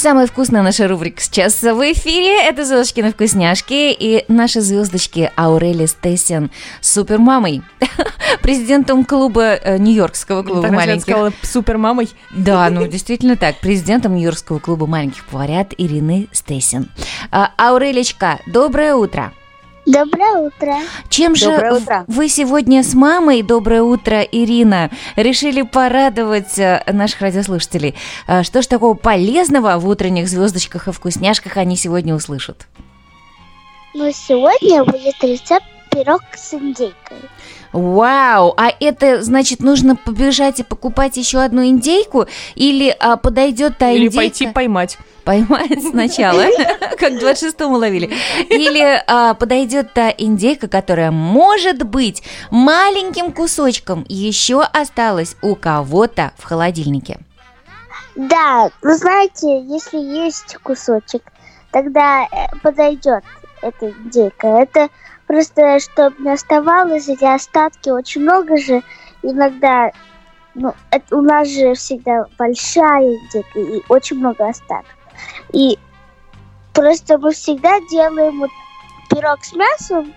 Самая вкусная наша рубрика сейчас в эфире. Это «Звездочки вкусняшки» и наши звездочки Аурели Стессен с супермамой, президентом клуба, э, Нью-Йоркского клуба Так, маленьких. Я сказала супермамой. Да, ну действительно так. Президентом Нью-Йоркского клуба маленьких поварят Ирины Стессен. А, Аурелечка, доброе утро. Доброе утро. Чем же Доброе в- утро. вы сегодня с мамой, доброе утро, Ирина, решили порадовать э, наших радиослушателей? Э, Что ж такого полезного в утренних звездочках и вкусняшках они сегодня услышат? Ну, сегодня будет рецепт пирог с индейкой. Вау! А это значит, нужно побежать и покупать еще одну индейку? Или а, подойдет та Или индейка? пойти поймать. Поймать сначала, как в 26-м ловили. Или а, подойдет та индейка, которая, может быть, маленьким кусочком еще осталась у кого-то в холодильнике. Да, вы знаете, если есть кусочек, тогда э, подойдет эта индейка. Это просто, чтобы не оставалось эти остатки, очень много же иногда, ну, это у нас же всегда большая индейка и очень много остатков. И просто мы всегда делаем вот пирог с мясом,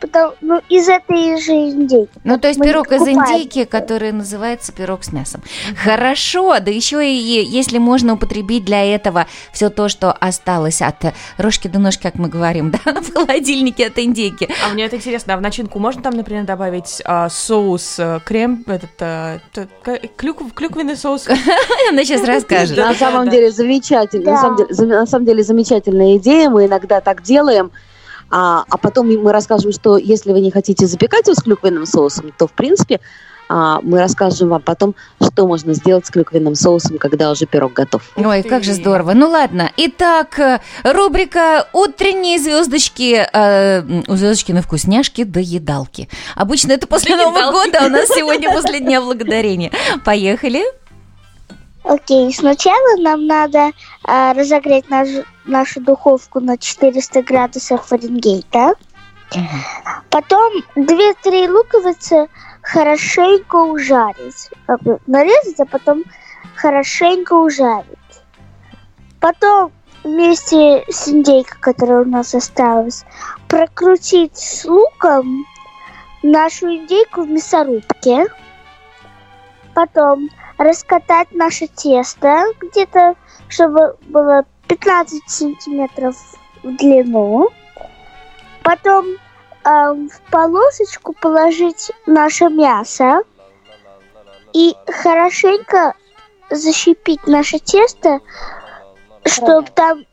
потом, ну, из этой же индейки. Ну, то есть Мы пирог из индейки, который называется пирог с мясом. Хорошо, да еще и если можно употребить для этого все то, что осталось от э, рожки до ножки, как мы говорим, да, в холодильнике от индейки. А мне это интересно, а в начинку можно там, например, добавить а, соус, а, крем, этот, а, к- клюкв- клюквенный соус? Она сейчас расскажет. На самом деле замечательно, на самом деле замечательная идея. Мы иногда так делаем, а, а потом мы расскажем, что если вы не хотите запекать его с клюквенным соусом, то в принципе а, мы расскажем вам потом, что можно сделать с клюквенным соусом, когда уже пирог готов. Ой, как же здорово. Ну ладно. Итак, э, рубрика «Утренние звездочки». э, звездочки на вкусняшки до едалки. Обычно это после Нового года, а у нас сегодня после Дня Благодарения. Поехали. Окей, сначала нам надо а, разогреть наш- нашу духовку на 400 градусов Фаренгейта. Потом 2-3 луковицы хорошенько ужарить. Нарезать, а потом хорошенько ужарить. Потом вместе с индейкой, которая у нас осталась, прокрутить с луком нашу индейку в мясорубке. Потом раскатать наше тесто где-то, чтобы было 15 сантиметров в длину. Потом эм, в полосочку положить наше мясо и хорошенько защипить наше тесто, чтобы там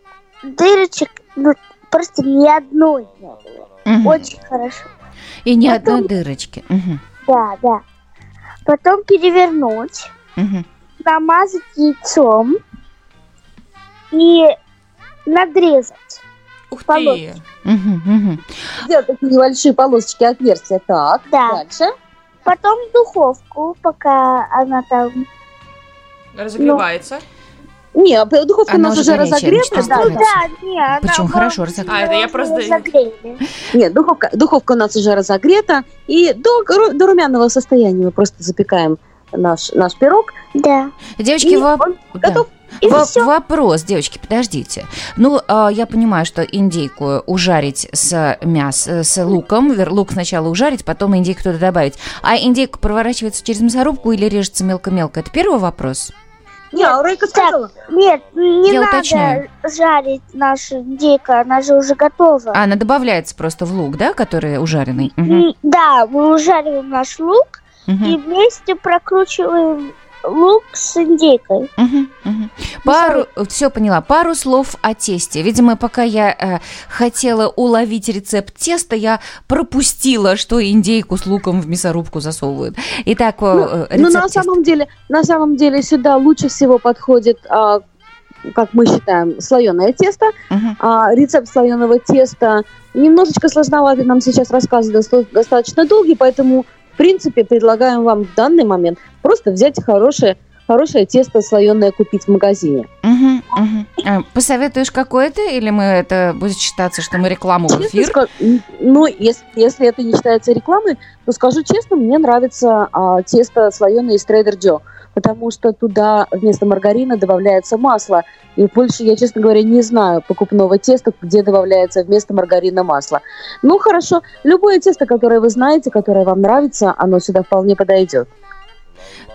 дырочек ну, просто ни одной не было. Мгм. Очень хорошо. И ни Потом- одной дырочки. Мгм. Да, да. Потом перевернуть. Мгм. намазать яйцом и надрезать. Ух Полосочки. ты! Мгм. Мгм. Сделать такие небольшие полосочки отверстия. Так, Да. дальше. Потом в духовку, пока она там... Разогревается. Не, а духовка Она у нас уже разогрета. да, Ну 400 да. не, она... Причем мы хорошо разогрета. А, это я просто- разогрели. Нет, духовка, духовка у нас уже разогрета. И до, до румяного состояния мы просто запекаем наш, наш пирог. Да. Девочки, И воп- да. готов. И Во- всё. Вопрос, девочки, подождите. Ну, а, я понимаю, что индейку ужарить с мясом, с луком. Лук сначала ужарить, потом индейку туда добавить. А индейка проворачивается через мясорубку или режется мелко-мелко? Это первый вопрос. Не, а Рейка сказала. Нет, не Я надо уточняю. жарить нашу индейку, она же уже готова. А, она добавляется просто в лук, да, который ужаренный? М, Да, мы ужариваем наш лук мгм, и вместе прокручиваем лук с индейкой. мгм, мгм. Пару, все поняла. Пару слов о тесте. Видимо, пока я э, хотела уловить рецепт теста, я пропустила, что индейку с луком в мясорубку засовывают. Итак, э, Ну, э, ну, рецепт на теста. самом деле, на самом деле сюда лучше всего подходит, а, как мы считаем, слоеное тесто. Мгм. А, рецепт слоеного теста немножечко сложноватый нам сейчас доста- достаточно долгий, поэтому, принципе, предлагаем вам в данный момент просто взять хорошее, хорошее тесто слоеное купить в магазине. Мгм. А, Посоветуешь какое-то, или мы это будет считаться, что мы рекламу в Честно эфир? ска- Ну, если, если это не считается рекламой, то скажу честно, мне нравится а, тесто слоеное из Trader Joe. потому что туда вместо маргарина добавляется масло. И в Польше я, честно говоря, не знаю покупного теста, где добавляется вместо маргарина масло. Ну, хорошо, любое тесто, которое вы знаете, которое вам нравится, оно сюда вполне подойдет.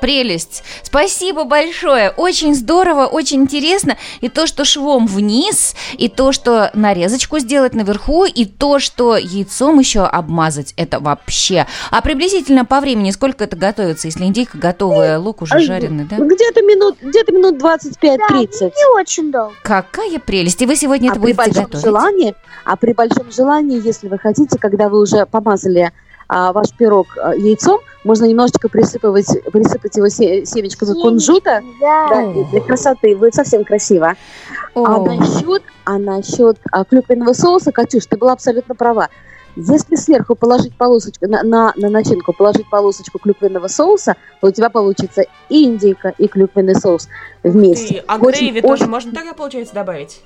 Прелесть. Спасибо большое. Очень здорово, очень интересно. И то, что швом вниз, и то, что нарезочку сделать наверху, и то, что яйцом еще обмазать, это вообще. А приблизительно по времени сколько это готовится, если индейка готовая, лук уже жареный, да? Где-то минут, где-то минут 25-30. Да, не очень долго. Какая прелесть. И вы сегодня а это при будете большом готовить? желании, а при большом желании, если вы хотите, когда вы уже помазали а, ваш пирог а, яйцом, можно немножечко присыпать, присыпать его се- семечками кунжута. Да. Да, для красоты будет совсем красиво. А О, насчет, а насчет а, клюквенного соуса, Катюш, ты была абсолютно права. Если сверху положить полосочку, на, на, на начинку положить полосочку клюквенного соуса, то у тебя получится и индейка, и клюквенный соус вместе. Ты- а Очень- грейви тоже очень- можно тогда, получается, добавить?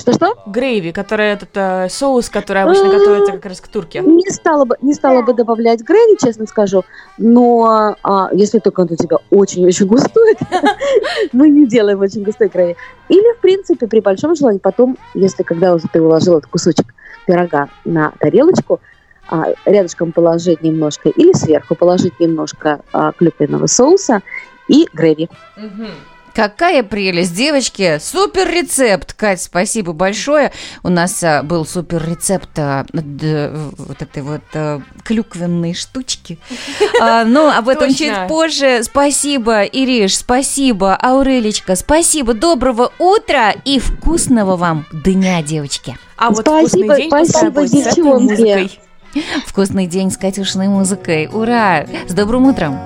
Что-что? Грейви, который этот э, соус, который обычно готовится как раз к турке. Не стала бы, не стала бы добавлять грейви, честно скажу, но а, если только он у тебя очень-очень густой, мы не делаем очень густой грейви. Или, в принципе, при большом желании, потом, если когда уже ты уложил этот кусочек пирога на тарелочку, а, рядышком положить немножко или сверху положить немножко а, клюквенного соуса и грейви. Какая прелесть, девочки! Супер рецепт, Кать, спасибо большое. У нас а, был супер рецепт а, д- вот этой вот а, клюквенной штучки. А, ну, об этом Точно. чуть позже. Спасибо, Ириш, спасибо, Аурелечка, спасибо, доброго утра и вкусного вам дня, девочки. А вот Спасибо, вкусный день спасибо, девчонки. музыкой. Вкусный день с Катюшиной музыкой. Ура! С добрым утром!